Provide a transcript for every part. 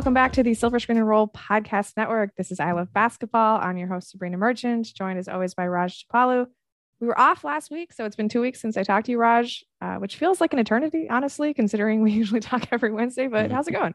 Welcome back to the Silver Screen and Roll Podcast Network. This is I Love Basketball. I'm your host, Sabrina Merchant, joined as always by Raj Chapalu. We were off last week, so it's been two weeks since I talked to you, Raj, uh, which feels like an eternity, honestly, considering we usually talk every Wednesday. But Mhm. how's it going?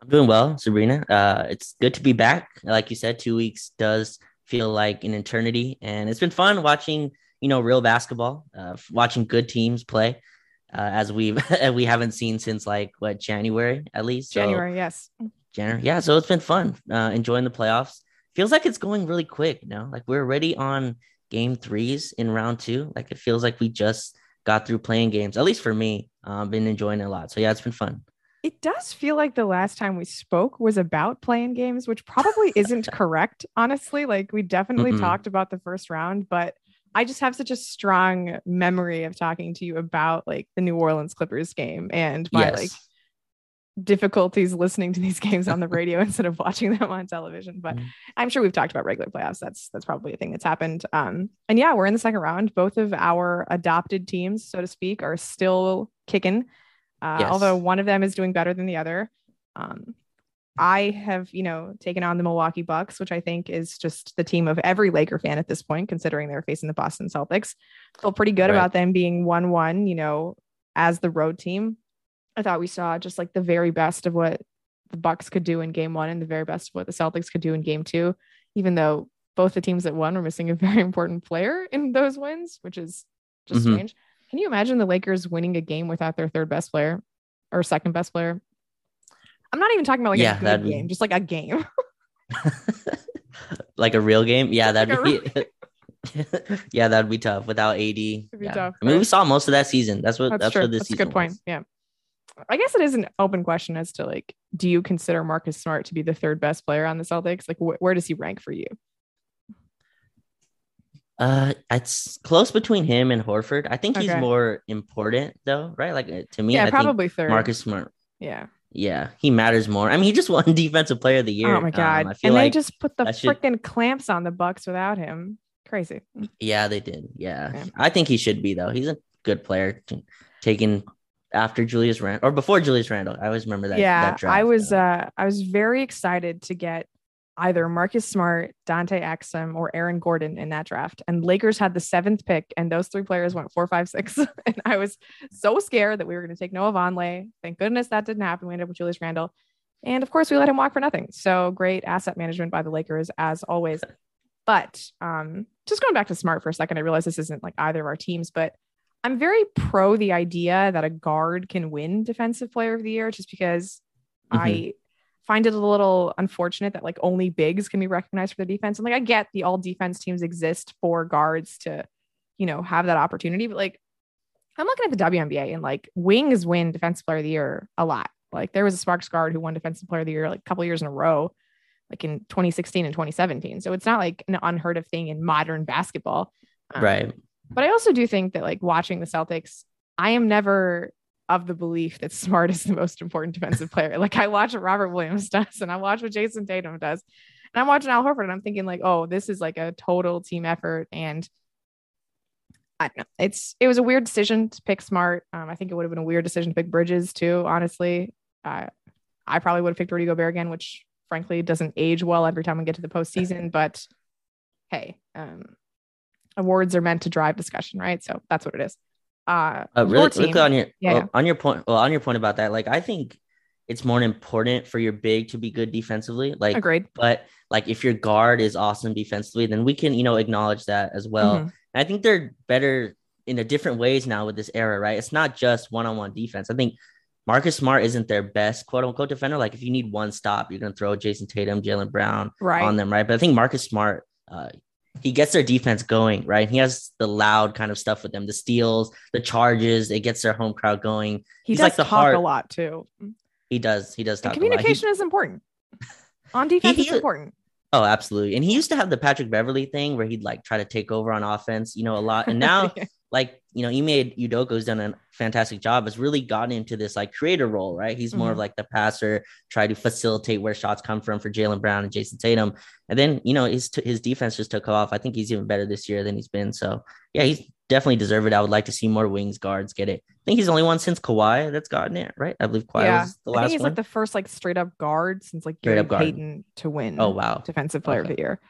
I'm doing well, Sabrina. Uh, it's good to be back. Like you said, two weeks does feel like an eternity, and it's been fun watching, you know, real basketball, uh, watching good teams play, uh, as we've we haven't seen since like what January at least. So- January, yes. January, yeah. So it's been fun, uh, enjoying the playoffs. Feels like it's going really quick, you know. Like we're already on game threes in round two. Like it feels like we just got through playing games. At least for me, uh, been enjoying it a lot. So yeah, it's been fun. It does feel like the last time we spoke was about playing games, which probably isn't correct, honestly. Like we definitely Mm-mm. talked about the first round, but I just have such a strong memory of talking to you about like the New Orleans Clippers game and my yes. like difficulties listening to these games on the radio instead of watching them on television. But Mhm. I'm sure we've talked about regular playoffs. That's that's probably a thing that's happened. Um, and yeah, we're in the second round. Both of our adopted teams, so to speak, are still kicking. Uh, Yes. Although one of them is doing better than the other. Um, I have, you know, taken on the Milwaukee Bucks, which I think is just the team of every Laker fan at this point, considering they're facing the Boston Celtics. Feel pretty good Right. about them being one-one, you know, as the road team. I thought we saw just like the very best of what the Bucks could do in game one and the very best of what the Celtics could do in game two, even though both the teams that won were missing a very important player in those wins, which is just Mhm. strange. Can you imagine the Lakers winning a game without their third best player or second best player? I'm not even talking about like Yeah, a good game, just like a game. like a real game. Yeah, Like that'd be. yeah, that'd be tough without AD. yeah. tough, I mean, we saw most of that season. That's what. That's, That's, true. what this That's a good point. was. Yeah. I guess it is an open question as to like, do you consider Marcus Smart to be the third best player on the Celtics? Like, wh- where does he rank for you? Uh, it's close between him and Horford. I think he's more important though, right? Like uh, to me, yeah, I probably third. Marcus Smart. Yeah. Yeah, he matters more. I mean, he just won Defensive Player of the Year. Oh my Um, god. Feel and like they just put the that should- freaking clamps on the Bucks without him. Crazy. yeah, they did. Yeah. Yeah. I think he should be though. He's a good player. t- Taken after Julius Randle or before Julius Randle. I always remember that. yeah, that draft. I was uh I was very excited to get either Marcus Smart, Dante Exum, or Aaron Gordon in that draft. And Lakers had the seventh pick, and those three players went four, five, six. and I was so scared that we were going to take Noah Vonleh. Thank goodness that didn't happen. We ended up with Julius Randle. And of course, we let him walk for nothing. So great asset management by the Lakers, as always. But um, just going back to Smart for a second, I realize this isn't like either of our teams, but I'm very pro the idea that a guard can win Defensive Player of the Year just because I find it a little unfortunate that like only bigs can be recognized for the defense. And like I get the all defense teams exist for guards to, you know, have that opportunity, but like I'm looking at the WNBA and like wings win Defensive Player of the Year a lot. Like there was a Sparks guard who won Defensive Player of the Year like a couple years in a row, like in 2016 and 2017. So it's not like an unheard of thing in modern basketball. Um, right. but I also do think that like watching the Celtics, I am never of the belief that Smart is the most important defensive player. Like I watch what Robert Williams does and I watch what Jayson Tatum does. And I'm watching Al Horford and I'm thinking like, oh, this is like a total team effort. And I don't know. It's it was a weird decision to pick Smart. Um, I think it would have been a weird decision to pick Bridges too, honestly. Uh, I probably would have picked Rudy Gobert again, which frankly doesn't age well every time we get to the postseason. But hey, um, awards are meant to drive discussion, right? So that's what it is. Uh, Uh, really, really on your Yeah, well, yeah. on your point. Well, on your point about that, like I think it's more important for your big to be good defensively. Like, agreed. but like if your guard is awesome defensively, then we can you know acknowledge that as well. Mhm. And I think they're better in a different ways now with this era, right? It's not just one on one defense. I think Marcus Smart isn't their best quote unquote defender. Like if you need one stop, you're gonna throw Jayson Tatum, Jaylen Brown Right. on them, right? But I think Marcus Smart, uh, he gets their defense going, right? He has the loud kind of stuff with them, the steals, the charges. It gets their home crowd going. he he's does like the talk heart- a lot too. He does. He does And talk a lot. He- communication is important. On defense, he- it's important. Oh, absolutely. And he used to have the Patrick Beverley thing where he'd like try to take over on offense, you know, a lot. And now, like, you know, you made Udoka's done a fantastic job, has really gotten into this like creator role, right? He's more of Mhm. like the passer, try to facilitate where shots come from for Jaylen Brown and Jayson Tatum. And then, you know, his his defense just took off. I think he's even better this year than he's been. So yeah, he's definitely deserved it. I would like to see more wings guards get it. I think he's the only one since Kawhi that's gotten it, right? I believe Kawhi yeah, was the I think he's one. like the first like straight up guard since like Straight Gary. Payton to win. oh wow. defensive player of the year.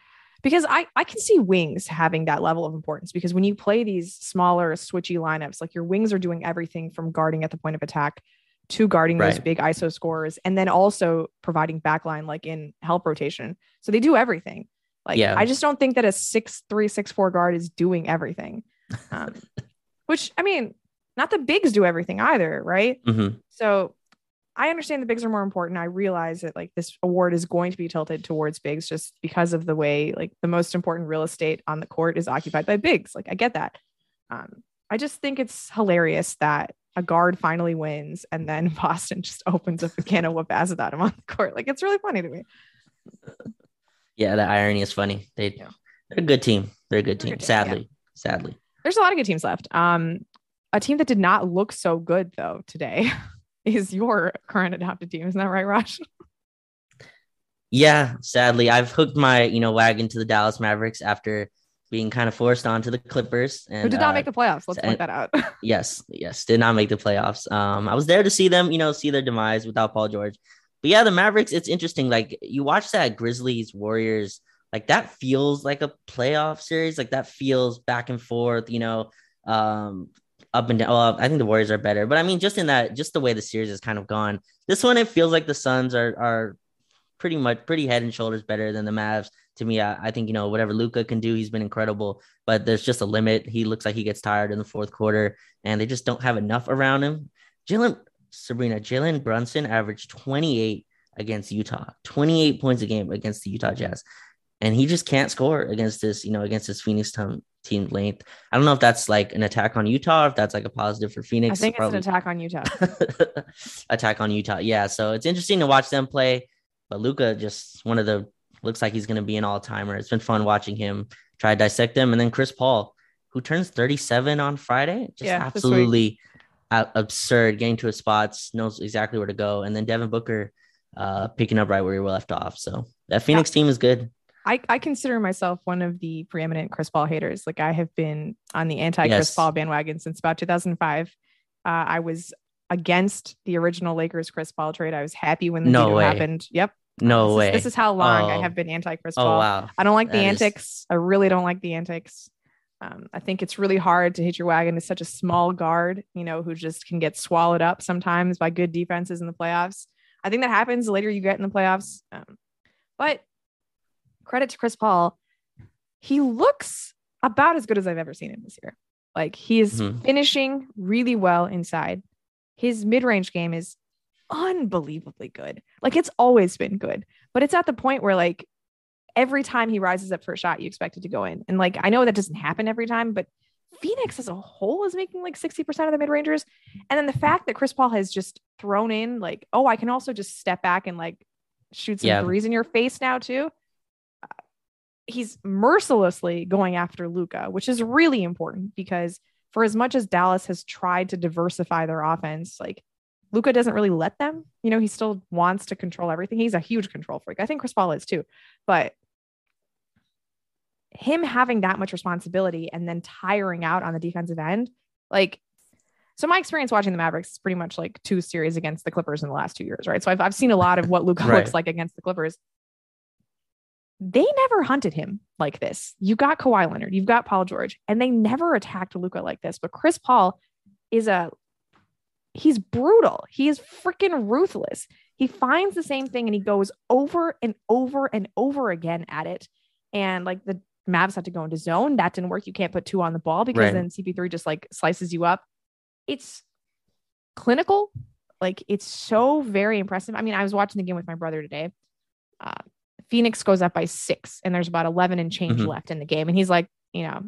Because I, I can see wings having that level of importance because when you play these smaller switchy lineups, like your wings are doing everything from guarding at the point of attack to guarding those big ISO scores and then also providing backline like in help rotation. So they do everything. Like Yeah. I just don't think that a six three six four guard is doing everything. Um, which I mean, not the bigs do everything either, right? Mhm. So I understand the bigs are more important. I realize that like this award is going to be tilted towards bigs just because of the way like the most important real estate on the court is occupied by bigs. Like I get that. Um, I just think it's hilarious that a guard finally wins and then Boston just opens up a can of whoop ass without him on the court. Like it's really funny to me. Yeah, the irony is funny. They Yeah. they're a good team. They're a good They're team. good team, Sadly, sadly. There's a lot of good teams left. Um, a team that did not look so good though today is your current adopted team. Isn't that right, Raj? Yeah, sadly, I've hooked my you know wagon to the Dallas Mavericks after being kind of forced onto the Clippers. And, Who did not uh, make the playoffs? Let's point that out. Yes, yes, did not make the playoffs. Um, I was there to see them, you know, see their demise without Paul George. But yeah, the Mavericks, it's interesting. Like you watch that Grizzlies Warriors, like that feels like a playoff series. Like that feels back and forth, you know, um, up and down. Well, I think the Warriors are better, but I mean, just in that, just the way the series has kind of gone. This one, it feels like the Suns are are pretty much pretty head and shoulders better than the Mavs. To me, I, I think you know whatever Luka can do, he's been incredible. But there's just a limit. He looks like he gets tired in the fourth quarter and they just don't have enough around him. Jalen Sabrina, Jalen Brunson averaged 28 against Utah, 28 points a game against the Utah Jazz. And he just can't score against this, you know, against this Phoenix team, team length. I don't know if that's like an attack on Utah, or if that's like a positive for Phoenix. I think it's Probably- an attack on Utah. attack on Utah. Yeah. So it's interesting to watch them play. But Luka just one of the looks like he's going to be an all timer. It's been fun watching him try to dissect them. And then Chris Paul, who turns 37 on Friday, just Yeah, absolutely absurd, getting to his spots, knows exactly where to go. And then Devin Booker uh, picking up right where he left off. So that Phoenix team is good. I, I consider myself one of the preeminent Chris Paul haters. Like I have been on the anti Chris Yes. Paul bandwagon since about 2005. Uh, I was against the original Lakers Chris Paul trade. I was happy when the No deal way. happened. Yep. No this way. Is, this is how long I Oh. have been anti Chris oh wow. I don't like the That is- antics. I really don't like the antics. Um, I think it's really hard to hit your wagon to such a small guard, you know, who just can get swallowed up sometimes by good defenses in the playoffs. I think that happens the later you get in the playoffs. Um, but credit to Chris Paul, he looks about as good as I've ever seen him this year. Like he is Mhm. finishing really well inside. His mid range game is unbelievably good. Like it's always been good, but it's at the point where like every time he rises up for a shot, you expect it to go in. And like I know that doesn't happen every time, but Phoenix as a whole is making like 60% of the mid rangers. And then the fact that Chris Paul has just thrown in like, oh, I can also just step back and like shoot some Yeah. threes in your face now too. He's mercilessly going after Luka, which is really important because for as much as Dallas has tried to diversify their offense, like Luka doesn't really let them. You know, he still wants to control everything. He's a huge control freak. I think Chris Paul is too. But him having that much responsibility and then tiring out on the defensive end, like, so my experience watching the Mavericks is pretty much like two series against the Clippers in the last two years, right? So I've, I've seen a lot of what Luka Right. looks like against the Clippers. They never hunted him like this. You've got Kawhi Leonard, you've got Paul George, and they never attacked Luka like this. But Chris Paul is a he's brutal. He is freaking ruthless. He finds the same thing and he goes over and over and over again at it. And like the Mavs had to go into zone. That didn't work. You can't put two on the ball because Right. then CP3 just like slices you up. It's clinical. Like it's so very impressive. I mean, I was watching the game with my brother today. Uh, Phoenix goes up by six, and there's about 11 and change Mhm. left in the game. And he's like, you know,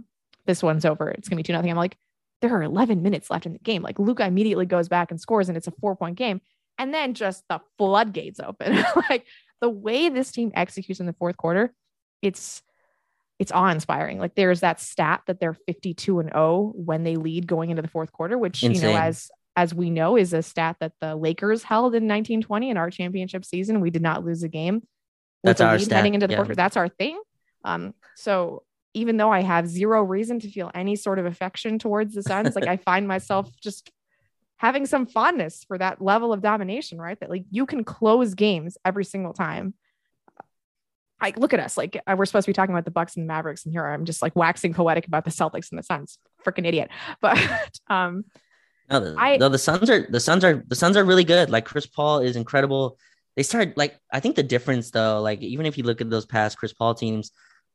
this one's over. It's gonna be two nothing. I'm like, there are 11 minutes left in the game. Like Luka immediately goes back and scores, and it's a four point game. And then just the floodgates open. like the way this team executes in the fourth quarter, it's it's awe inspiring. Like there's that stat that they're 52 and 0 when they lead going into the fourth quarter, which you know as as we know is a stat that the Lakers held in 1920 in our championship season. We did not lose a game. That's our lead heading into the yeah. quarter. That's our thing. Um, so even though I have zero reason to feel any sort of affection towards the Suns, like I find myself just having some fondness for that level of domination, right? That like you can close games every single time. Like, look at us. Like, uh, we're supposed to be talking about the Bucks and the Mavericks, and here I'm just like waxing poetic about the Celtics and the Suns. Freaking idiot. But um, No, the, I- no, the Suns are the Suns are the Suns are really good. Like Chris Paul is incredible. They started like I think the difference though, like even if you look at those past Chris Paul teams,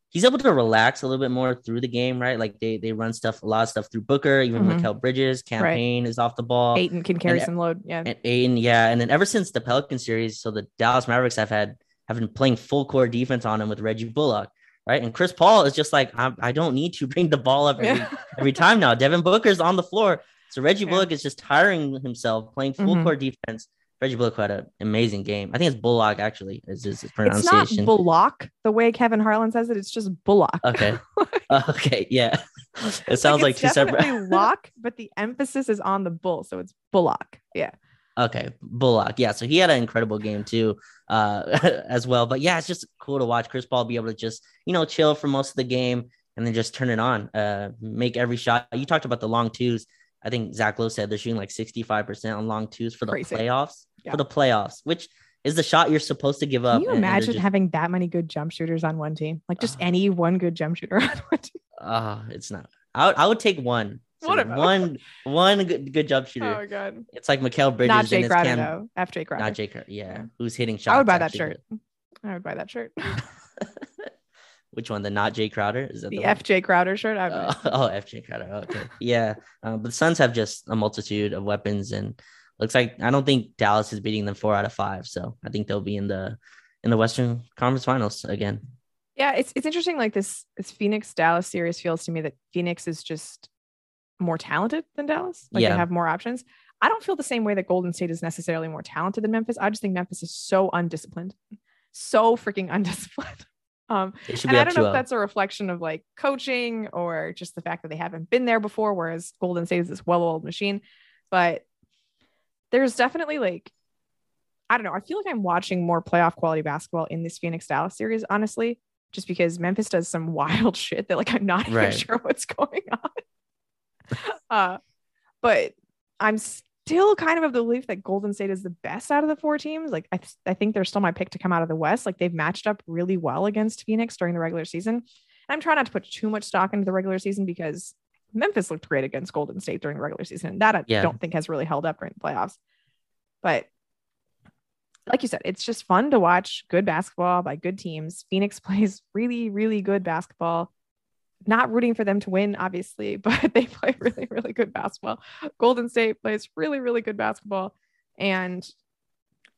he's able to relax a little bit more through the game, right? Like they they run stuff a lot of stuff through Booker, even Mhm. Mikal Bridges, campaign is off the ball. Ayton can carry and- some load. Yeah. And Ayton, yeah, and then ever since the Pelican series, so the Dallas Mavericks have had have been playing full core defense on him with Reggie Bullock, right? And Chris Paul is just like I, I don't need to bring the ball up every, Yeah. every time now. Devin Booker's on the floor, so Reggie Yeah. Bullock is just tiring himself playing full Mhm. court defense. Reggie Bullock had an amazing game. I think it's Bullock actually is his pronunciation? It's not. Bullock the way Kevin Harlan says it. It's just Bullock. okay, okay, yeah. It sounds like, it's two separate. lock, but the emphasis is on the bull, so it's Bullock. Yeah. Okay, Bullock. Yeah, so he had an incredible game too, uh, as well. But yeah, it's just cool to watch Chris Paul be able to just you know chill for most of the game and then just turn it on, uh, make every shot. You talked about the long twos. I think Zach Lowe said they're shooting like sixty five percent on long twos for the Crazy. playoffs. Yeah. For the playoffs, which is the shot you're supposed to give up. Can you and- and imagine just- having that many good jump shooters on one team? Like just Ah. any one good jump shooter on one team. Ah, it's not. I would, I would take one. So What about- one one good, good jump shooter. Oh my god. It's like Mikal Bridges. Not it's Crowder Cam- though. F Jay Crowder. Not Jay Crowder. Yeah, Yeah. who's hitting shots? I would buy that shirt. I would buy that shirt. Which one? The not Jay Crowder? Is that the the? FJ Crowder shirt. I Oh, oh, FJ Crowder. Okay. Yeah. Um, but the Suns have just a multitude of weapons and looks like I don't think Dallas is beating them four out of five. So I think they'll be in the in the Western Conference Finals again. Yeah, it's it's interesting. Like this this Phoenix Dallas series feels to me that Phoenix is just more talented than Dallas. Like Yeah. they have more options. I don't feel the same way that Golden State is necessarily more talented than Memphis. I just think Memphis is so undisciplined, so freaking undisciplined. Um, and I don't know if that's a reflection of like coaching or just the fact that they haven't been there before, whereas Golden State is this well-oiled machine. But there's definitely like, I don't know. I feel like I'm watching more playoff quality basketball in this Phoenix Dallas series, honestly, just because Memphis does some wild shit that like I'm not even Right. sure what's going on. uh, but I'm still kind of of the belief that Golden State is the best out of the four teams. Like I, th- I think they're still my pick to come out of the West. Like they've matched up really well against Phoenix during the regular season. And I'm trying not to put too much stock into the regular season because Memphis looked great against Golden State during the regular season. And that I Yeah. don't think has really held up during the playoffs. But like you said, it's just fun to watch good basketball by good teams. Phoenix plays really, really good basketball. Not rooting for them to win, obviously, but they play really, really good basketball. Golden State plays really, really good basketball. And,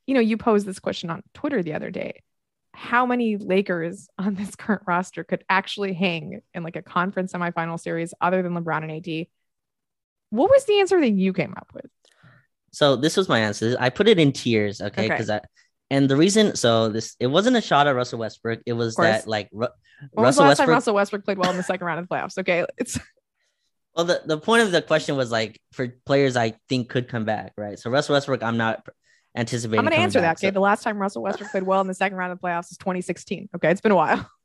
you know, you posed this question on Twitter the other day. How many Lakers on this current roster could actually hang in like a conference semifinal series other than LeBron and AD? What was the answer that you came up with? So this was my answer. I put it in tiers, okay? Okay. Because I and the reason so this it wasn't a shot at Russell Westbrook. It was that like Ru- When was the last time Russell Westbrook played well in the second round of the playoffs? Okay, it's Well, the, the point of the question was like for players I think could come back, right? So Russell Westbrook, I'm not anticipating. I'm going to answer back, that. Okay, so- the last time Russell Westbrook played well in the second round of the playoffs is 2016. Okay, it's been a while.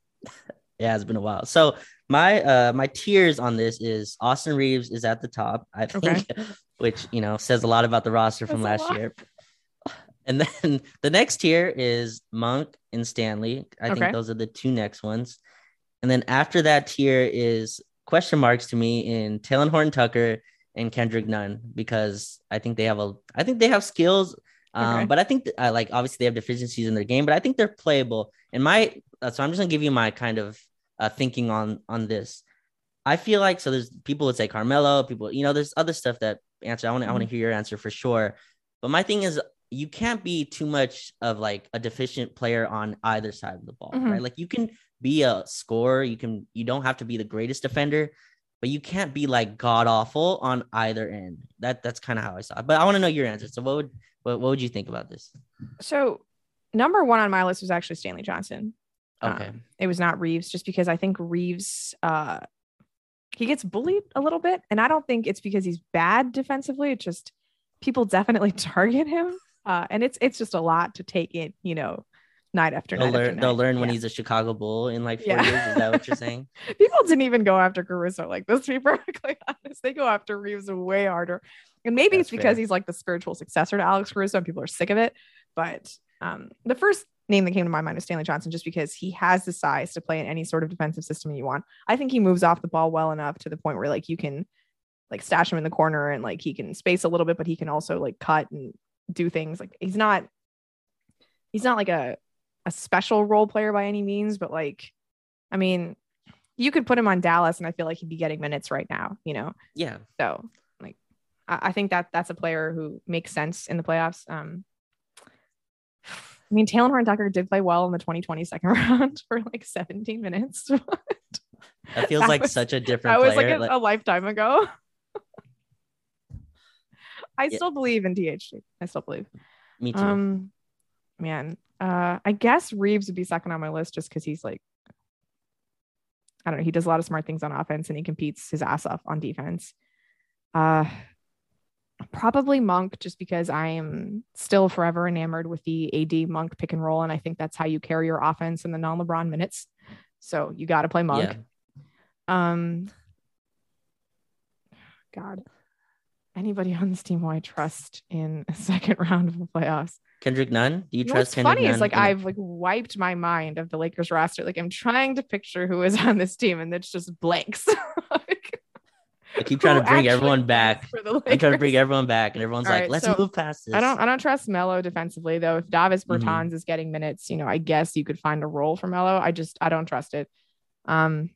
Yeah, it's been a while. So my uh my tiers on this is Austin Reaves is at the top, I think, which you know says a lot about the roster from That's last year. And then the next tier is Monk and Stanley. I Okay. think those are the two next ones. And then after that tier is question marks to me in Talen Horton Tucker and Kendrick Nunn because I think they have a I think they have skills. Um, Okay. but I think th- uh, like obviously they have deficiencies in their game, but I think they're playable. And my uh, so I'm just gonna give you my kind of uh, thinking on on this. I feel like so there's people would say Carmelo, people you know there's other stuff that answer. I want to I want to hear your answer for sure. But my thing is you can't be too much of like a deficient player on either side of the ball, Mhm. right? Like you can be a scorer, you can you don't have to be the greatest defender, but you can't be like god awful on either end. That that's kind of how I saw it. But I want to know your answer. So what would what, what would you think about this? So, number one on my list was actually Stanley Johnson. Okay. Um, it was not Reaves, just because I think Reaves, uh, he gets bullied a little bit, and I don't think it's because he's bad defensively. It's just people definitely target him, uh, and it's it's just a lot to take in. You know, night after They'll night. after learn. They'll night. learn when Yeah. he's a Chicago Bull in like four Yeah. years. Is that what you're saying? People didn't even go after Caruso like this. To be perfectly honest, they go after Reaves way harder, and maybe That's it's because fair. he's like the spiritual successor to Alex Caruso, and people are sick of it. But um, the first name that came to my mind is Stanley Johnson, just because he has the size to play in any sort of defensive system you want. I think he moves off the ball well enough to the point where like you can like stash him in the corner and like he can space a little bit, but he can also like cut and do things. Like he's not he's not like a a special role player by any means, but like I mean, you could put him on Dallas and I feel like he'd be getting minutes right now, you know. Yeah. So I, I think that that's a player who makes sense in the playoffs. Um I mean, Taylor Horn Tucker did play well in the 2020 second round for like 17 minutes. That feels That like was- such a different that was like a, Like- a lifetime ago. I Yeah. still believe in THG. I still believe. me too. Um, man, uh, I guess Reaves would be second on my list just because he's like, I don't know, he does a lot of smart things on offense and he competes his ass off on defense. Uh, probably Monk just because I am still forever enamored with the AD Monk pick and roll, and I think that's how you carry your offense in the non-LeBron minutes. So you got to play Monk. yeah. Um, God, anybody on this team who I trust in a second round of the playoffs. Kendrick Nunn. Do you You know trust what's Kendrick funny Nunn? is like I've like wiped my mind of the Lakers roster. Like I'm trying to picture who is on this team, and it's just blanks. like, I keep trying to bring everyone back. I'm trying to bring everyone back, and everyone's All like, right, "Let's so move past this." I don't I don't trust Melo defensively though. If Davis Mhm. Bertans is getting minutes, you know, I guess you could find a role for Melo. I just I don't trust it. Um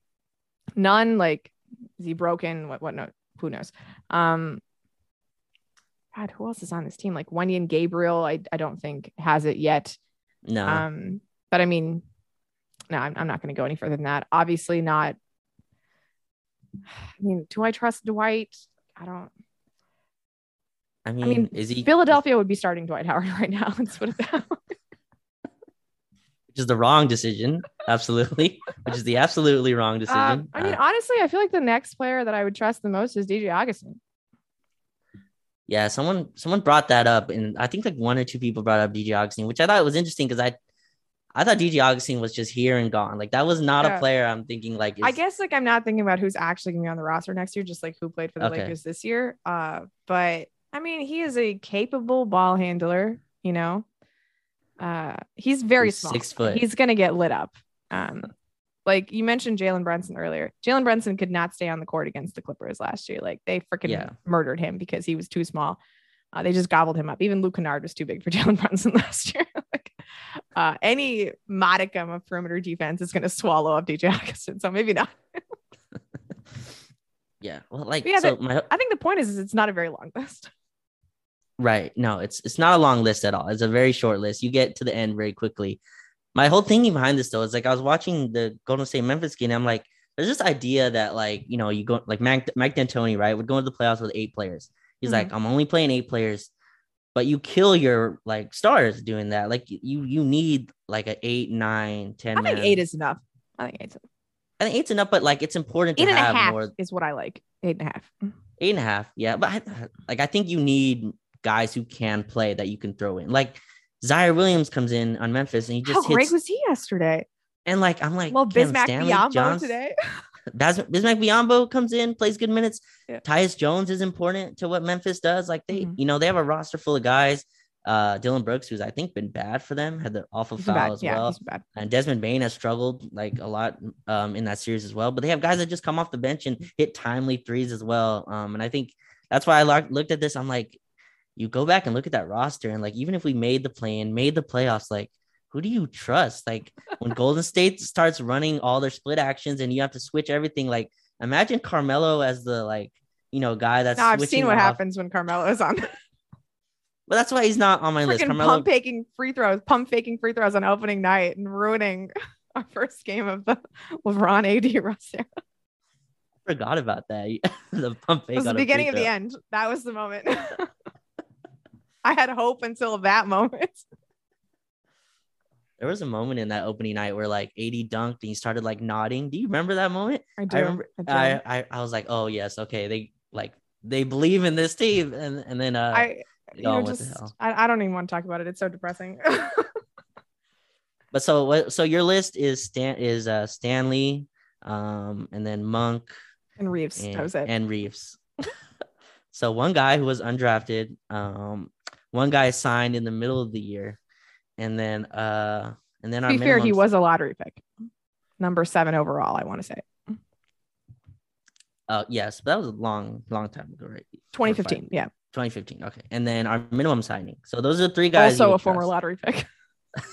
none like is he broken? What what no who knows? Um God, who else is on this team? Like Wenyen Gabriel, I I don't think has it yet. No. Um, but I mean, no, I'm, I'm not going to go any further than that. Obviously, not. I mean, do I trust Dwight? I don't. I mean, mean, is he Philadelphia would be starting Dwight Howard right now. Let's put it that way. Which is the wrong decision. Absolutely. Which is the absolutely wrong decision. Um, I mean, Uh, honestly, I feel like the next player that I would trust the most is DJ Augustin. yeah, someone someone brought that up, and I think like one or two people brought up DJ Augustin, which I thought was interesting because I I thought DJ Augustin was just here and gone. Like that was not Yeah. a player I'm thinking like. I guess like I'm not thinking about who's actually going to be on the roster next year, just like who played for the Okay. Lakers this year. Uh, but I mean, he is a capable ball handler. You know, uh, he's very He's small. six foot. He's going to get lit up. Um, like you mentioned Jalen Brunson earlier. Jalen Brunson could not stay on the court against the Clippers last year. Like they freaking Yeah. murdered him because he was too small. Uh, they just gobbled him up. Even Luke Kennard was too big for Jalen Brunson last year. uh, any modicum of perimeter defense is going to swallow up DJ Augustin. So maybe not. yeah. Well, like Yeah, so my I think the point is, is it's not a very long list. Right. No, it's it's not a long list at all. It's a very short list. You get to the end very quickly. My whole thinking behind this though is like I was watching the Golden State Memphis game. And I'm like, there's this idea that like you know you go like Mike Mike D'Antoni right would go into the playoffs with eight players. He's Mhm. like, I'm only playing eight players, but you kill your like stars doing that. Like you you need like a eight, nine, ten. I think man. eight is enough. I think eight's I think eight's enough, but like it's important to eight and a have half more is what I like. Eight and a half. Mm-hmm. Eight and a half, yeah. But I, like I think you need guys who can play that you can throw in. Like Ziaire Williams comes in on Memphis and he How just great was he yesterday? and like I'm like, Well, Cam Bismack Stanley, Biyombo Johns- today. Bas- Bismack Biyombo comes in, plays good minutes. Yeah. Tyus Jones is important to what Memphis does. Like they, Mhm. you know, they have a roster full of guys. Uh, Dillon Brooks, who's I think been bad for them, had the awful He's foul bad. as Yeah, well. And Desmond Bane has struggled like a lot um, in that series as well. But they have guys that just come off the bench and hit timely threes as well. Um, and I think that's why I lo- looked at this. I'm like, you go back and look at that roster, and like even if we made the play and made the playoffs, like who do you trust? Like when Golden State starts running all their split actions and you have to switch everything, like imagine Carmelo as the like you know guy that's. No, I've seen what off. happens when Carmelo's on But that's why he's not on my list. Carmelo, pump faking free throws, pump faking free throws on opening night and ruining our first game of the LeBron AD roster. forgot about that. the pump It was the on a free beginning of the end. That was the moment. I had hope until that moment. There was a moment in that opening night where like 80 dunked and he started like nodding. Do you remember that moment? I do. I remember. I, do. I, I I was like, oh yes, okay. They like they believe in this team, and and then uh, I you know, just? I, I don't even want to talk about it. It's so depressing. But so what? So your list is Stan is uh Stanley, um, and then Monk And Reaves. and, that was it. and Reaves. so one guy who was undrafted, um, one guy signed in the middle of the year, and then uh, and then to our be fair, he was a lottery pick. Number seven overall, I want to say. Uh, yes, that was a long, long time ago, right? 2015. Yeah. 2015. Okay, and then our minimum signing. So those are the three guys. Also a former trust. lottery pick.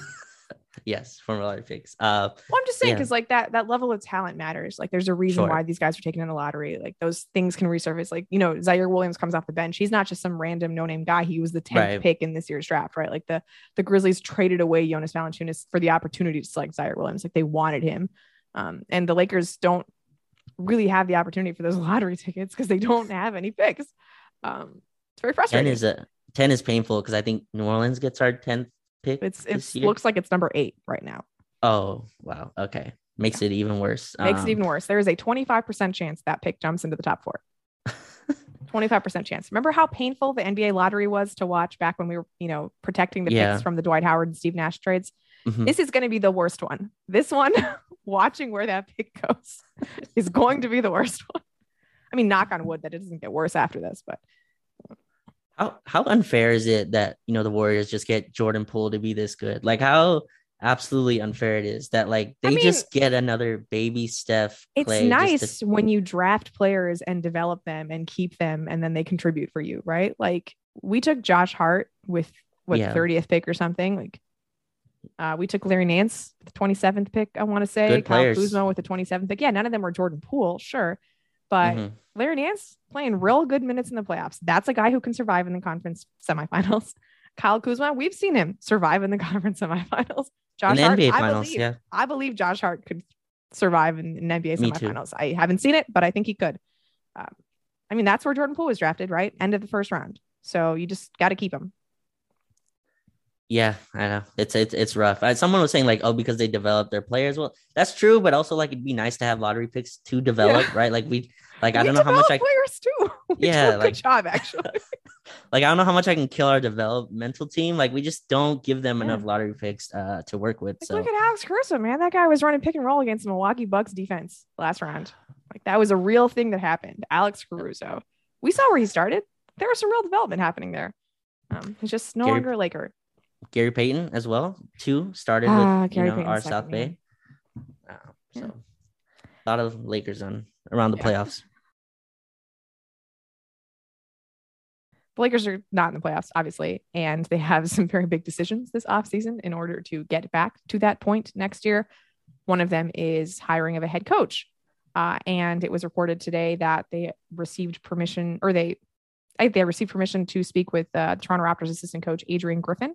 Yes, former lottery picks. Uh, Well, I'm just saying Yeah. because like that that level of talent matters. Like there's a reason Sure. why these guys are taken in the lottery. Like those things can resurface. Like you know, Ziaire Williams comes off the bench. He's not just some random no name guy. He was the 10th Right. pick in this year's draft, right? Like the the Grizzlies traded away Jonas Valanciunas for the opportunity to select Ziaire Williams. Like they wanted him, um, and the Lakers don't really have the opportunity for those lottery tickets because they don't have any picks. Um, it's very frustrating. ten is a ten is painful because I think New Orleans gets our tenth pick. it's it looks like it's number eight right now. Oh wow. Okay, makes it even worse. Makes Um, it even worse. There is a 25% chance that pick jumps into the top four. 25% chance. Remember how painful the NBA lottery was to watch back when we were, you know, protecting the Yeah. picks from the Dwight Howard and Steve Nash trades? Mhm. This is going to be the worst one. This one, watching where that pick goes, is going to be the worst one. I mean, knock on wood that it doesn't get worse after this, but How how unfair is it that you know the Warriors just get Jordan Poole to be this good? Like how absolutely unfair it is that like I they mean, just get another baby Steph. it's nice to- when you draft players and develop them and keep them and then they contribute for you, right? Like we took Josh Hart with what Yeah. 30th pick or something. Like uh, we took Larry Nance, the 27th pick, I want to say. Kyle. Kuzma with the 27th pick. Yeah, none of them were Jordan Poole, sure. But Mhm. Larry Nance playing real good minutes in the playoffs. That's a guy who can survive in the conference semifinals. Kyle Kuzma, we've seen him survive in the conference semifinals. in Josh Hart, NBA I believe, yeah. I believe Josh Hart could survive in, in NBA Me too. semifinals. I haven't seen it, but I think he could. Um, I mean, that's where Jordan Poole was drafted, right? End of the first round. So you just got to keep him. Yeah, I know it's it's it's rough. Someone was saying like, oh, because they develop their players. Well, that's true, but also like it'd be nice to have lottery picks to develop, right? Like we, like I don't know how much I players too. We Yeah, do a like- good job actually. like I don't know how much I can kill our developmental team. Like we just don't give them Yeah. enough lottery picks uh to work with. Like, So look at Alex Caruso, man. That guy was running pick and roll against the Milwaukee Bucks defense last round. Like that was a real thing that happened. Alex Caruso. We saw where he started. There was some real development happening there. Um, he's just no Gary- longer a Laker. Gary Payton as well, too, started Ah, with Gary you know, our South. Bay. Uh, Yeah. so a lot of Lakers on around the Yeah. playoffs. The Lakers are not in the playoffs, obviously, and they have some very big decisions this offseason in order to get back to that point next year. One of them is hiring of a head coach. Uh, and it was reported today that they received permission, or they, they received permission to speak with uh, Toronto Raptors assistant coach Adrian Griffin.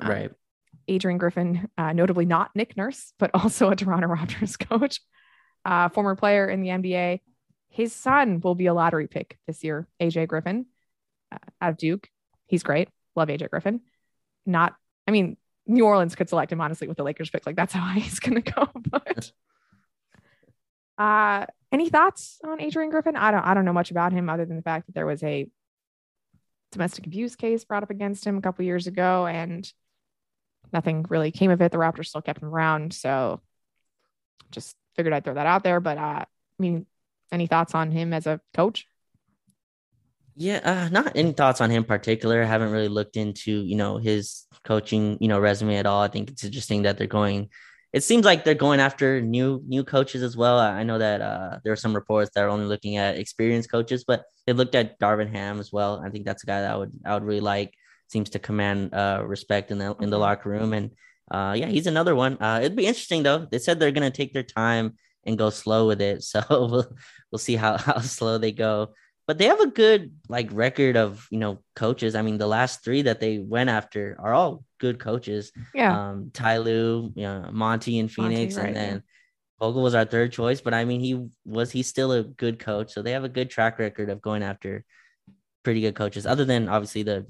Um, right. Adrian Griffin, uh, notably not Nick Nurse, but also a Toronto Raptors coach, uh, former player in the NBA. His son will be a lottery pick this year, AJ Griffin, uh, out of Duke. He's great. Love AJ Griffin. Not, I mean, New Orleans could select him honestly with the Lakers pick. Like that's how he's going to go. But uh, any thoughts on Adrian Griffin? I don't, I don't know much about him other than the fact that there was a domestic abuse case brought up against him a couple years ago and nothing really came of it. The Raptors still kept him around. So just figured I'd throw that out there. But uh, I mean, any thoughts on him as a coach? Yeah, uh, not any thoughts on him particular. I haven't really looked into, you know, his coaching, you know, resume at all. I think it's interesting that they're going. It seems like they're going after new new coaches as well. I I know that uh, there are some reports that are only looking at experienced coaches, but they looked at Darvin Ham as well. I think that's a guy that I would I would really like. Seems to command uh, respect in the in the Mhm. locker room, and uh, yeah, he's another one. Uh, it'd be interesting though. They said they're gonna take their time and go slow with it, so we'll we'll see how how slow they go but they have a good like record of you know coaches. I mean, the last three that they went after are all good coaches. Yeah. Um, Ty Lue, you know, Monty in Phoenix, right, and yeah. then Vogel was our third choice. But I mean, he was he's still a good coach, so they have a good track record of going after pretty good coaches. Other than obviously the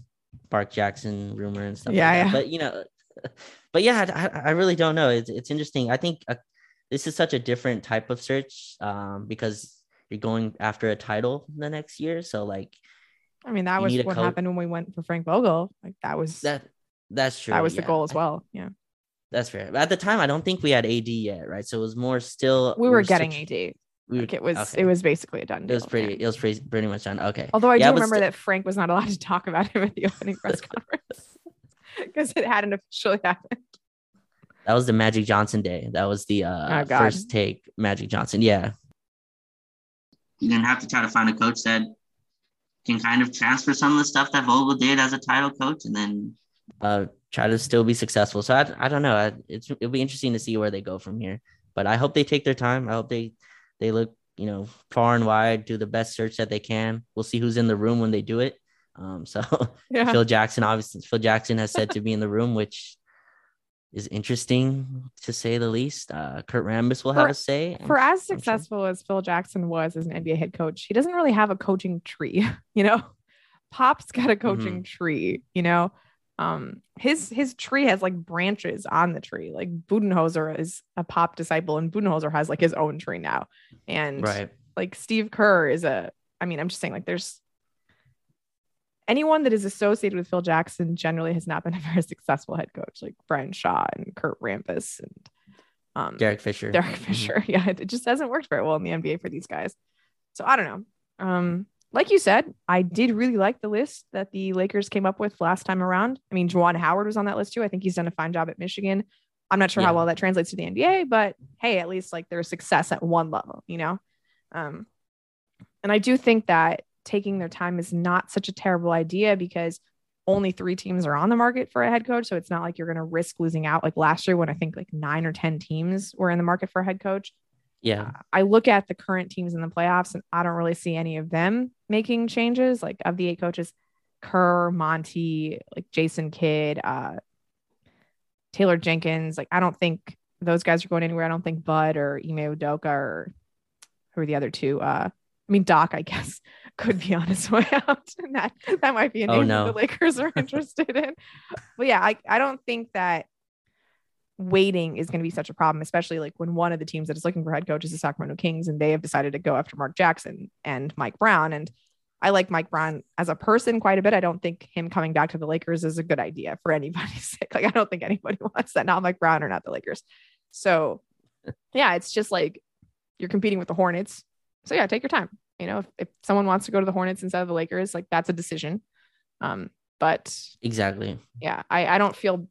Mark Jackson rumor and stuff. Yeah, like yeah. But you know, but yeah, I, I really don't know. It's it's interesting. I think uh, this is such a different type of search um, because you're going after a title the next year. So like I mean, that was what coach- happened when we went for Frank Vogel. Like that was that that's true. that was the goal as well. Yeah. That's fair. At the time, I don't think we had AD yet, right? So it was more still. We were getting AD. We were, Like it was, okay. it was basically a done deal. It was pretty. yeah. It was pretty, pretty much done. Okay. Although I Yeah, do remember sti- that Frank was not allowed to talk about him at the opening press conference because it hadn't officially happened. That was the Magic Johnson day. That was the uh, Oh, first take Magic Johnson. Yeah. You're gonna have to try to find a coach that can kind of transfer some of the stuff that Vogel did as a title coach, and then Uh, try to still be successful. So I, I don't know. I, it's it'll be interesting to see where they go from here. But I hope they take their time. I hope they they look you know far and wide, do the best search that they can. We'll see who's in the room when they do it. Um, so Yeah. Phil Jackson, obviously, Phil Jackson has said to be in the room, which is interesting to say the least. Uh, Kurt Rambis will have For- a say. For as sure. successful as Phil Jackson was as an NBA head coach, he doesn't really have a coaching tree, you know. Pop's got a coaching tree, you know. Um, his his tree has like branches on the tree. Like Budenholzer is a Pop disciple, and Budenholzer has like his own tree now. And right. like Steve Kerr is a. I mean, I'm just saying, like, there's anyone that is associated with Phil Jackson generally has not been a very successful head coach, like Brian Shaw and Kurt Rambis and um, Derek Fisher. Derek Mhm. Fisher. Yeah, it just hasn't worked very well in the NBA for these guys. So I don't know. Um, like you said, I did really like the list that the Lakers came up with last time around. I mean, Juwan Howard was on that list too. I think he's done a fine job at Michigan. I'm not sure how well that translates to the NBA, but hey, at least like there's success at one level, you know? Um, and I do think that taking their time is not such a terrible idea because only three teams are on the market for a head coach. So it's not like you're going to risk losing out. Like last year, when I think like nine or 10 teams were in the market for a head coach. Yeah. I look at the current teams in the playoffs and I don't really see any of them making changes. Like of the eight coaches, Kerr, Monty, like Jason Kidd, uh, Taylor Jenkins. Like I don't think those guys are going anywhere. I don't think Bud or Ime Udoka or who are the other two? Uh, I mean Doc, I guess, could be on his way out. And that that might be a Oh, name no. that the Lakers are interested in. But yeah, I, I don't think that waiting is going to be such a problem, especially like when one of the teams that is looking for head coach is the Sacramento Kings and they have decided to go after Mark Jackson and Mike Brown. And I like Mike Brown as a person quite a bit. I don't think him coming back to the Lakers is a good idea for anybody's sake. Like, I don't think anybody wants that, not Mike Brown or not the Lakers. So, yeah, it's just like you're competing with the Hornets. So, yeah, take your time. You know, if, if someone wants to go to the Hornets instead of the Lakers, like that's a decision. Um, but Exactly. yeah, I, I don't feel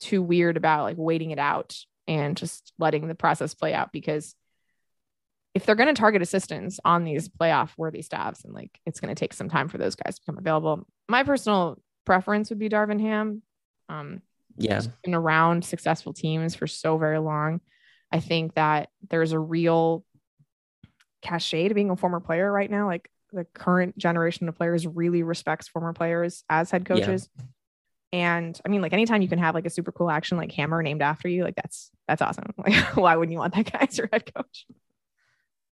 too weird about like waiting it out and just letting the process play out because if they're going to target assistants on these playoff worthy staffs and like it's going to take some time for those guys to become available. My personal preference would be Darvin Ham. Um, Yeah. he's been around successful teams for so very long. I think that there's a real cachet to being a former player right now. Like the current generation of players really respects former players as head Yeah. And I mean, like anytime you can have like a super cool action like Hammer named after you, like that's that's awesome. Like, why wouldn't you want that guy as your head coach?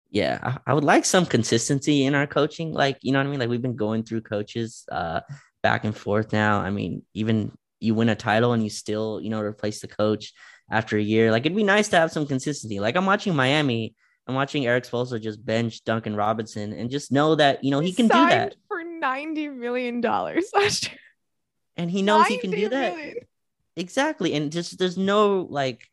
Yeah, I, I would like some consistency in our coaching. Like, you know what I mean? Like we've been going through coaches uh back and forth now. I mean, even you win a title and you still, you know, replace the coach after a year. Like it'd be nice to have some consistency. Like I'm watching Miami, I'm watching Erik Spoelstra just bench Duncan Robinson and just know that, you know, he, can do that. for ninety million dollars last year. And he knows he can 90 do that. exactly. And just there's no like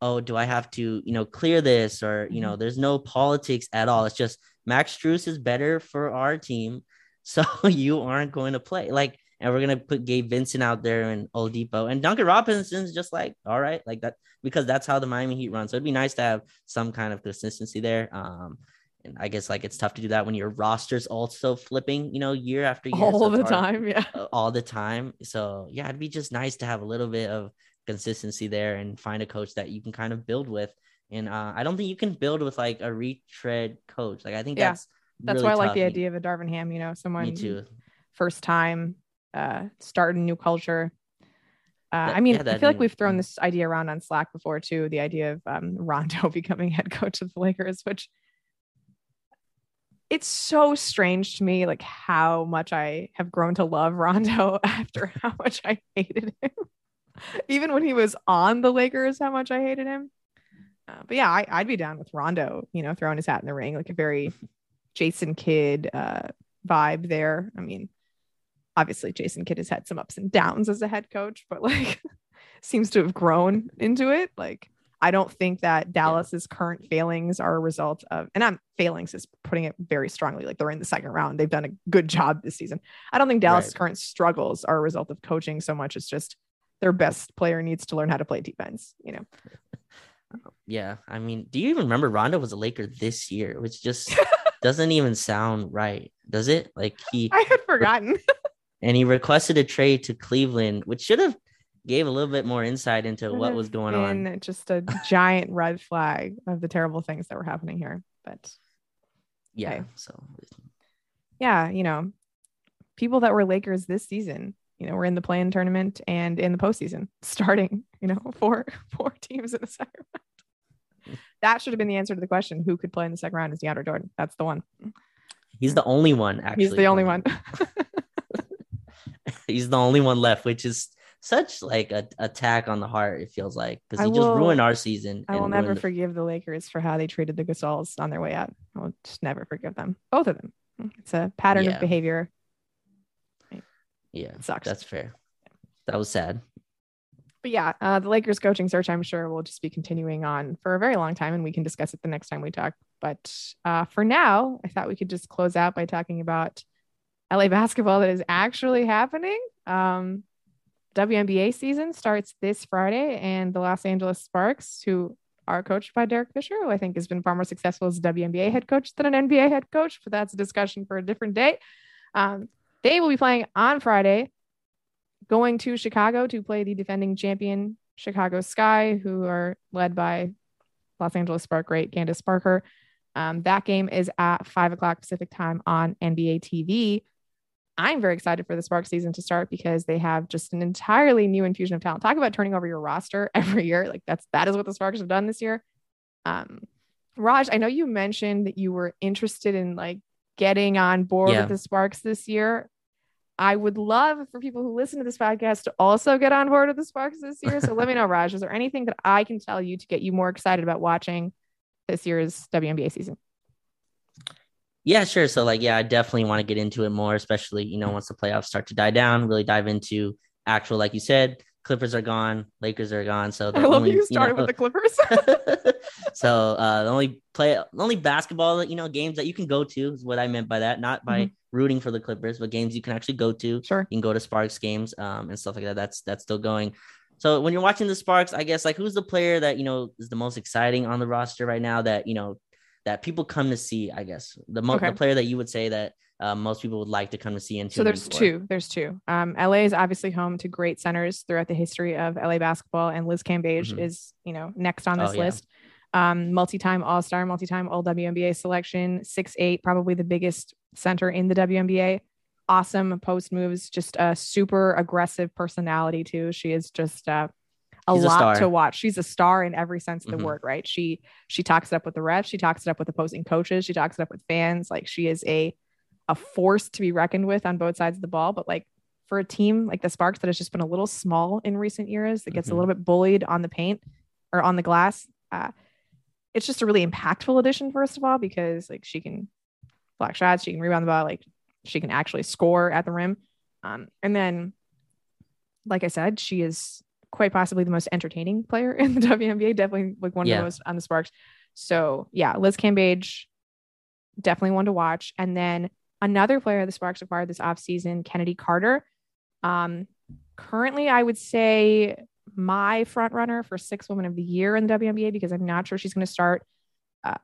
oh do i have to you know clear this or you Mm-hmm. know there's no politics at all. It's just max Strus is better for our team so you aren't going to play. Like and we're gonna put Gabe Vincent out there and Oladipo. And Duncan Robinson's just like all right like that because that's how the Miami Heat run. So it'd be nice to have some kind of consistency there. Um I guess like it's tough to do that when your roster's also flipping you know year after year all it's the hard time. Yeah. all the time. So yeah, it'd be just nice to have a little bit of consistency there and find a coach that you can kind of build with. And uh, I don't think you can build with like a retread coach. Like I think Yeah, that's That's really why I like tough. the idea of a Darvin Ham, you know, someone first time uh starting a new culture. Uh, That- I mean, yeah, I feel like we've thrown this idea around on Slack before too. The idea of um, Rondo becoming head coach of the Lakers, which it's so strange to me, like how much I have grown to love Rondo after how much I hated him. Even when he was on the Lakers, how much I hated him. Uh, but yeah, I, I'd be down with Rondo, you know, throwing his hat in the ring, like a very Jason Kidd uh, vibe there. I mean, obviously Jason Kidd has had some ups and downs as a head coach, but like seems to have grown into it. Like I don't think that Dallas's current failings are a result of, and I'm failings is putting it very strongly. Like they're in the second round. They've done a good job this season. I don't think Dallas's Right. current struggles are a result of coaching so much. It's just their best player needs to learn how to play defense. You know, Yeah, I mean, do you even remember Rondo was a Laker this year, which just doesn't even sound right, does it? Like he I had forgotten. and he requested a trade to Cleveland, which should have gave a little bit more insight into what was going on. Mm-hmm. been Just a giant red flag of the terrible things that were happening here. But Yeah, okay. so yeah, you know, people that were Lakers this season, you know, were in the play-in tournament and in the postseason, starting, you know, four four teams in the second round. That should have been the answer to the question: Who could play in the second round? Is DeAndre Jordan? That's the one. he's the only one. Actually, He's the only one. he's the only one left, which is such like a attack on the heart. It feels like because I he just will- ruined our season. I will never the- forgive the Lakers for how they treated the Gasols on their way out. I'll just never forgive them. Both of them. It's a pattern Yeah. of behavior. Yeah, It sucks. that's fair. That was sad. but yeah, uh, the Lakers coaching search, I'm sure, will just be continuing on for a very long time, and we can discuss it the next time we talk. But uh, for now, I thought we could just close out by talking about LA basketball that is actually happening. Um, WNBA season starts this Friday, and the Los Angeles Sparks, who are coached by Derek Fisher, who I think has been far more successful as a WNBA head coach than an NBA head coach, but that's a discussion for a different day. Um, they will be playing on Friday going to Chicago to play the defending champion Chicago Sky, who are led by Los Angeles Spark great Candace Parker. Um, that game is at five o'clock Pacific time on NBA TV. I'm very excited for the Spark season to start because they have just an entirely new infusion of talent. Talk about turning over your roster every year. Like that's that is what the Sparks have done this year. Um, Raj, I know you mentioned that you were interested in like getting on board Yeah. with the Sparks this year. I would love for people who listen to this podcast to also get on board with the Sparks this year. So let me know, Raj, is there anything that I can tell you to get you more excited about watching this year's WNBA season? Yeah, sure. So like, yeah, I definitely want to get into it more, especially you know once the playoffs start to die down. Really dive into actual, like you said, Clippers are gone, Lakers are gone. So the I love only, you started know- with the Clippers. so uh, the only play, the only basketball that you know games that you can go to is what I meant by that. Not by rooting for the Clippers, but games you can actually go to. sure. You can go to Sparks games um, and stuff like that. That's that's still going. So when you're watching the Sparks, I guess like who's the player that you know is the most exciting on the roster right now that you know that people come to see? I guess the mo- Okay. the player that you would say that uh, most people would like to come to see. And So there's two. There's two. Um, LA is obviously home to great centers throughout the history of LA basketball, and Liz Cambage Mhm. is, you know, next on this Oh, yeah. list. Um, multi-time All-Star, multi-time All WNBA selection, six eight, probably the biggest center in the WNBA. Awesome post moves, just a super aggressive personality too. She is just uh, a She's a lot star. to watch. She's a star in every sense of the Mhm. word, right? She she talks it up with the refs, she talks it up with opposing coaches, she talks it up with fans. Like she is a a force to be reckoned with on both sides of the ball. But like for a team like the Sparks that has just been a little small in recent years, that gets a Mhm. little bit bullied on the paint or on the glass, uh, it's just a really impactful addition, first of all, because like she can block shots, she can rebound the ball, like she can actually score at the rim. Um, and then, like I said, she is quite possibly the most entertaining player in the WNBA, definitely like one of the most on the Sparks. So yeah, Liz Cambage, definitely one to watch. And then another player the Sparks acquired this offseason, Chennedy Carter. Um, currently, I would say my front runner for six women of the year in the WNBA because I'm not sure she's going to start. Uh,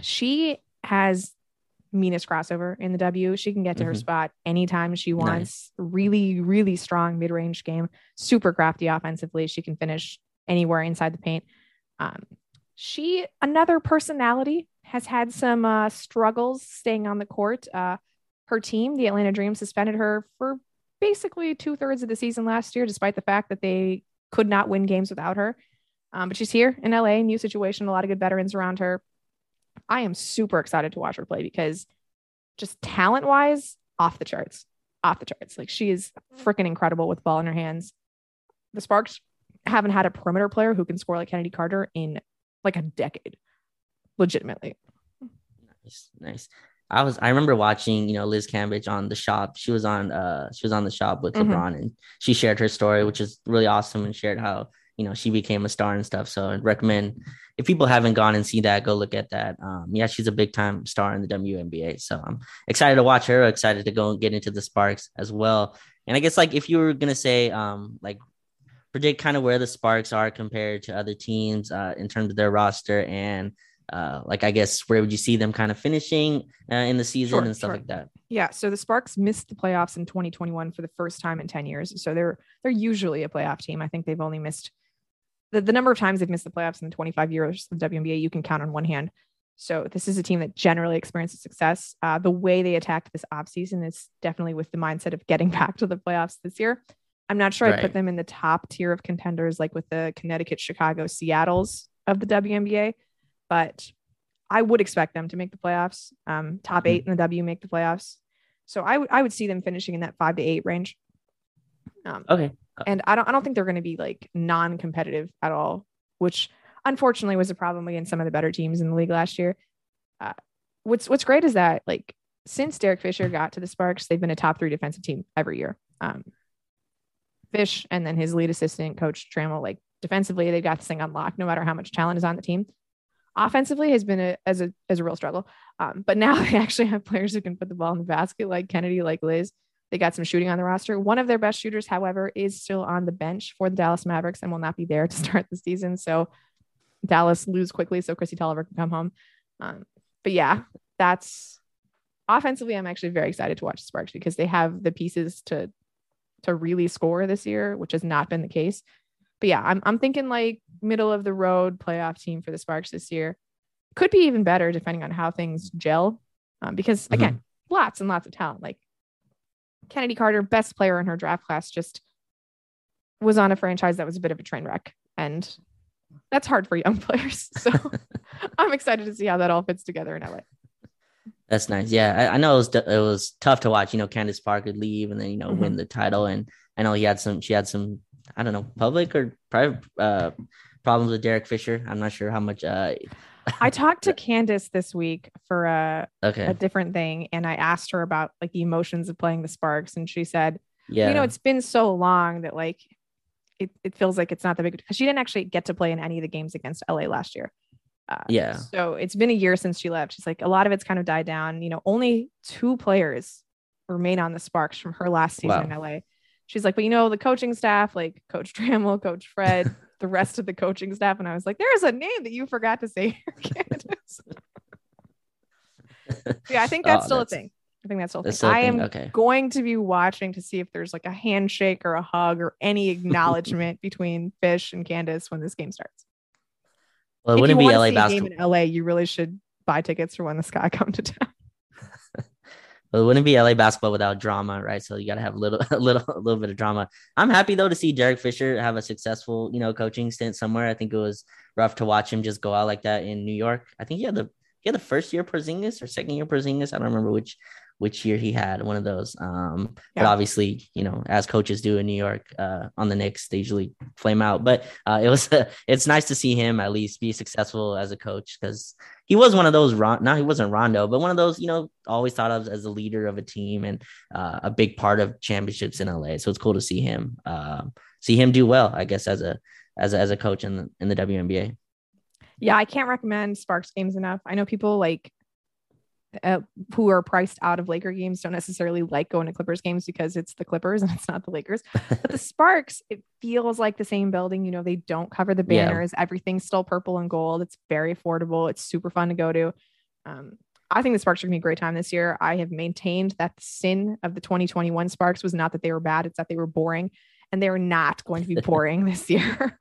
she has meanest crossover in the W. She can get to her Mhm. spot anytime she wants. Really, really strong mid range game. Super crafty offensively. She can finish anywhere inside the paint. Um, she another personality has had some uh, struggles staying on the court. Uh, her team, the Atlanta Dream, suspended her for basically two thirds of the season last year, despite the fact that they could not win games without her. Um, but she's here in LA, new situation, a lot of good veterans around her. I am super excited to watch her play because just talent wise, off the charts, off the charts. Like she is freaking incredible with ball in her hands. The Sparks haven't had a perimeter player who can score like Chennedy Carter in like a decade, legitimately. Nice, nice. I was I remember watching, you know, Liz Cambage on the shop. She was on uh she was on the shop with Mhm. LeBron and she shared her story, which is really awesome and shared how, you know, she became a star and stuff. So I'd recommend if people haven't gone and see that, go look at that. Um, yeah, she's a big time star in the WNBA. So I'm excited to watch her, excited to go and get into the Sparks as well. And I guess like if you were gonna say um like predict kind of where the Sparks are compared to other teams uh, in terms of their roster and uh, like I guess where would you see them kind of finishing uh, in the season Sure, and stuff sure. like that? Yeah, so the Sparks missed the playoffs in 2021 for the first time in 10 years. So they're they're usually a playoff team. I think they've only missed the, the number of times they've missed the playoffs in the 25 years of the WNBA, you can count on one hand. So this is a team that generally experiences success. Uh, the way they attacked this offseason is definitely with the mindset of getting back to the playoffs this year. I'm not sure I'd put them in the top tier of contenders like with the Connecticut, Chicago, Seattle's of the WNBA, but I would expect them to make the playoffs. Um, top Mhm. eight in the W make the playoffs. So I would I would see them finishing in that five to eight range. Um, Okay. And I don't I don't think they're going to be like non-competitive at all, which unfortunately was a problem against some of the better teams in the league last year. Uh, what's what's great is that like since Derek Fisher got to the Sparks, they've been a top three defensive team every year. Um, Fish and then his lead assistant, Coach Trammell, like defensively, they've got this thing unlocked. no matter how much talent is on the team. Offensively has been a as a as a real struggle. Um, but now they actually have players who can put the ball in the basket, like Chennedy, like Liz. They got some shooting on the roster. One of their best shooters, however, is still on the bench for the Dallas Mavericks and will not be there to start the season. So Dallas lose quickly so Kristi Toliver can come home. Um, but yeah, that's offensively. I'm actually very excited to watch the Sparks because they have the pieces to to really score this year, which has not been the case. But yeah, I'm I'm thinking like middle of the road playoff team for the Sparks this year. Could be even better depending on how things gel. Um, because again, lots and lots of talent. Like Chennedy Carter, best player in her draft class, just was on a franchise that was a bit of a train wreck. And that's hard for young players. So I'm excited to see how that all fits together in LA. That's nice. Yeah, I, I know it was it was tough to watch. You know, Candace Parker leave and then you know Mhm. win the title, and I know he had some. She had some. I don't know, public or private uh, problems with Derek Fisher. I'm not sure how much. Uh, I talked to Candace this week for a, okay. a different thing, and I asked her about like the emotions of playing the Sparks, and she said, yeah. you know, it's been so long that like it, it feels like it's not that big because she didn't actually get to play in any of the games against LA last year. Uh, Yeah. So it's been a year since she left. She's like, a lot of it's kind of died down. You know, only two players remain on the Sparks from her last season in LA. She's like, but you know, the coaching staff, like Coach Trammell, Coach Fred, the rest of the coaching staff. And I was like, there's a name that you forgot to say here, Candace. yeah, I think that's Oh, still that's- a thing. I think that's still a That's thing. still a I thing. am Okay. going to be watching to see if there's like a handshake or a hug or any acknowledgement between Fish and Candace when this game starts. Well, it if wouldn't you be LA see a basketball. game in LA, you really should buy tickets for when the Sky come to town. Well, it wouldn't be LA basketball without drama, right? So you got to have a little, a little, a little bit of drama. I'm happy though to see Derek Fisher have a successful, you know, coaching stint somewhere. I think it was rough to watch him just go out like that in New York. I think he had the he had the first year Porzingis or second year Porzingis. I don't remember which which year he had one of those. Um, but obviously, you know, as coaches do in New York, uh, on the Knicks, they usually flame out. But uh, it was it's nice to see him at least be successful as a coach because he was one of those. Ron, no, he wasn't Rondo, but one of those. You know, always thought of as a leader of a team and uh, a big part of championships in LA. So it's cool to see him um, see him do well. I guess as a as a, as a coach in the in the WNBA. Yeah, I can't recommend Sparks games enough. I know people like uh, who are priced out of Laker games don't necessarily like going to Clippers games because it's the Clippers and it's not the Lakers. But the Sparks, it feels like the same building. You know, they don't cover the Yeah. banners. Everything's still purple and gold. It's very affordable. It's super fun to go to. Um, I think the Sparks are going to be a great time this year. I have maintained that the sin of the 2021 Sparks was not that they were bad, it's that they were boring. And they're not going to be boring this year.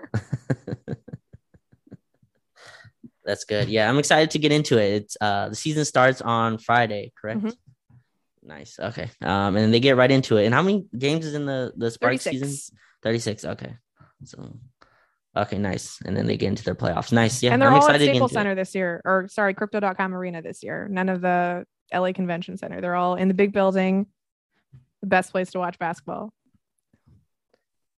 That's good. Yeah, I'm excited to get into it. It's uh the season starts on Friday, correct? Mhm. Nice. Okay. Um, and they get right into it. And how many games is in the the Sparks season? 36. 36. Okay. So okay, nice. And then they get into their playoffs. Nice. Yeah. and they're I'm all excited to get Staples into it. Center this year, or sorry, Crypto.com Arena this year. None of the LA Convention Center. They're all in the big building. The best place to watch basketball.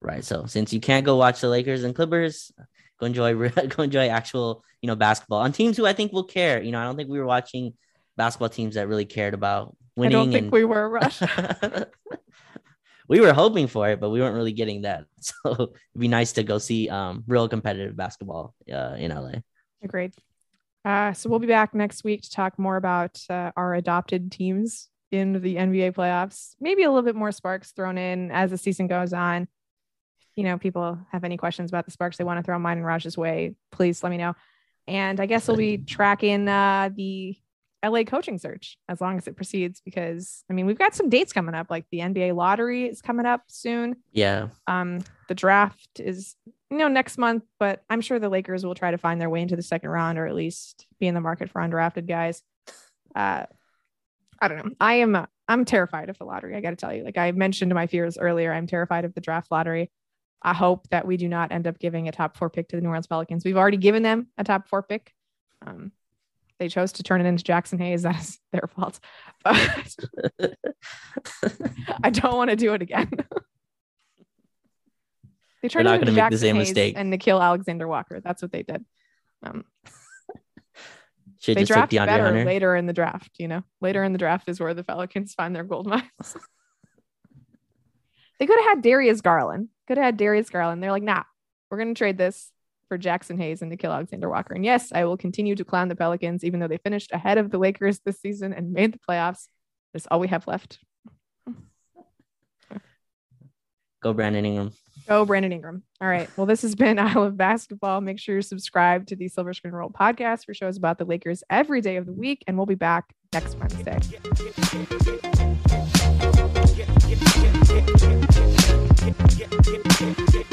Right. So since you can't go watch the Lakers and Clippers, go enjoy go enjoy actual, you know, basketball on teams who I think will care. You know, I don't think we were watching basketball teams that really cared about winning. I don't think and we were Rush. we were hoping for it, but we weren't really getting that. So it'd be nice to go see um, real competitive basketball uh, in LA. Agreed. Uh, so we'll be back next week to talk more about uh, our adopted teams in the NBA playoffs. Maybe a little bit more sparks thrown in as the season goes on. You know, people have any questions about the sparks they want to throw mine and Raj's way, please let me know. And I guess we'll be tracking uh, the LA coaching search as long as it proceeds because I mean we've got some dates coming up like the NBA lottery is coming up soon. Yeah. Um the draft is you know next month but I'm sure the Lakers will try to find their way into the second round or at least be in the market for undrafted guys. Uh I don't know. I am uh, I'm terrified of the lottery. I got to tell you. Like I mentioned my fears earlier, I'm terrified of the draft lottery. I hope that we do not end up giving a top 4 pick to the New Orleans Pelicans. We've already given them a top 4 pick. Um, they chose to turn it into Jaxson Hayes. That is their fault. But I don't want to do it again. they turned not it into make the same Hayes mistake. and Nickeil Alexander Walker. That's what they did. Um, they just draft better Hunter. later in the draft. You know, later in the draft is where the Pelicans find their gold mines. they could have had Darius Garland. Could have had Darius Garland. They're like, nah, we're gonna trade this for Jaxson Hayes and Nickeil Alexander Walker. And yes, I will continue to clown the Pelicans, even though they finished ahead of the Lakers this season and made the playoffs. That's all we have left. Go Brandon Ingram. Go, Brandon Ingram. All right. Well, this has been I Love Basketball. Make sure you subscribe to the Silver Screen Roll podcast for shows about the Lakers every day of the week. And we'll be back next Wednesday yeah, yeah, yeah.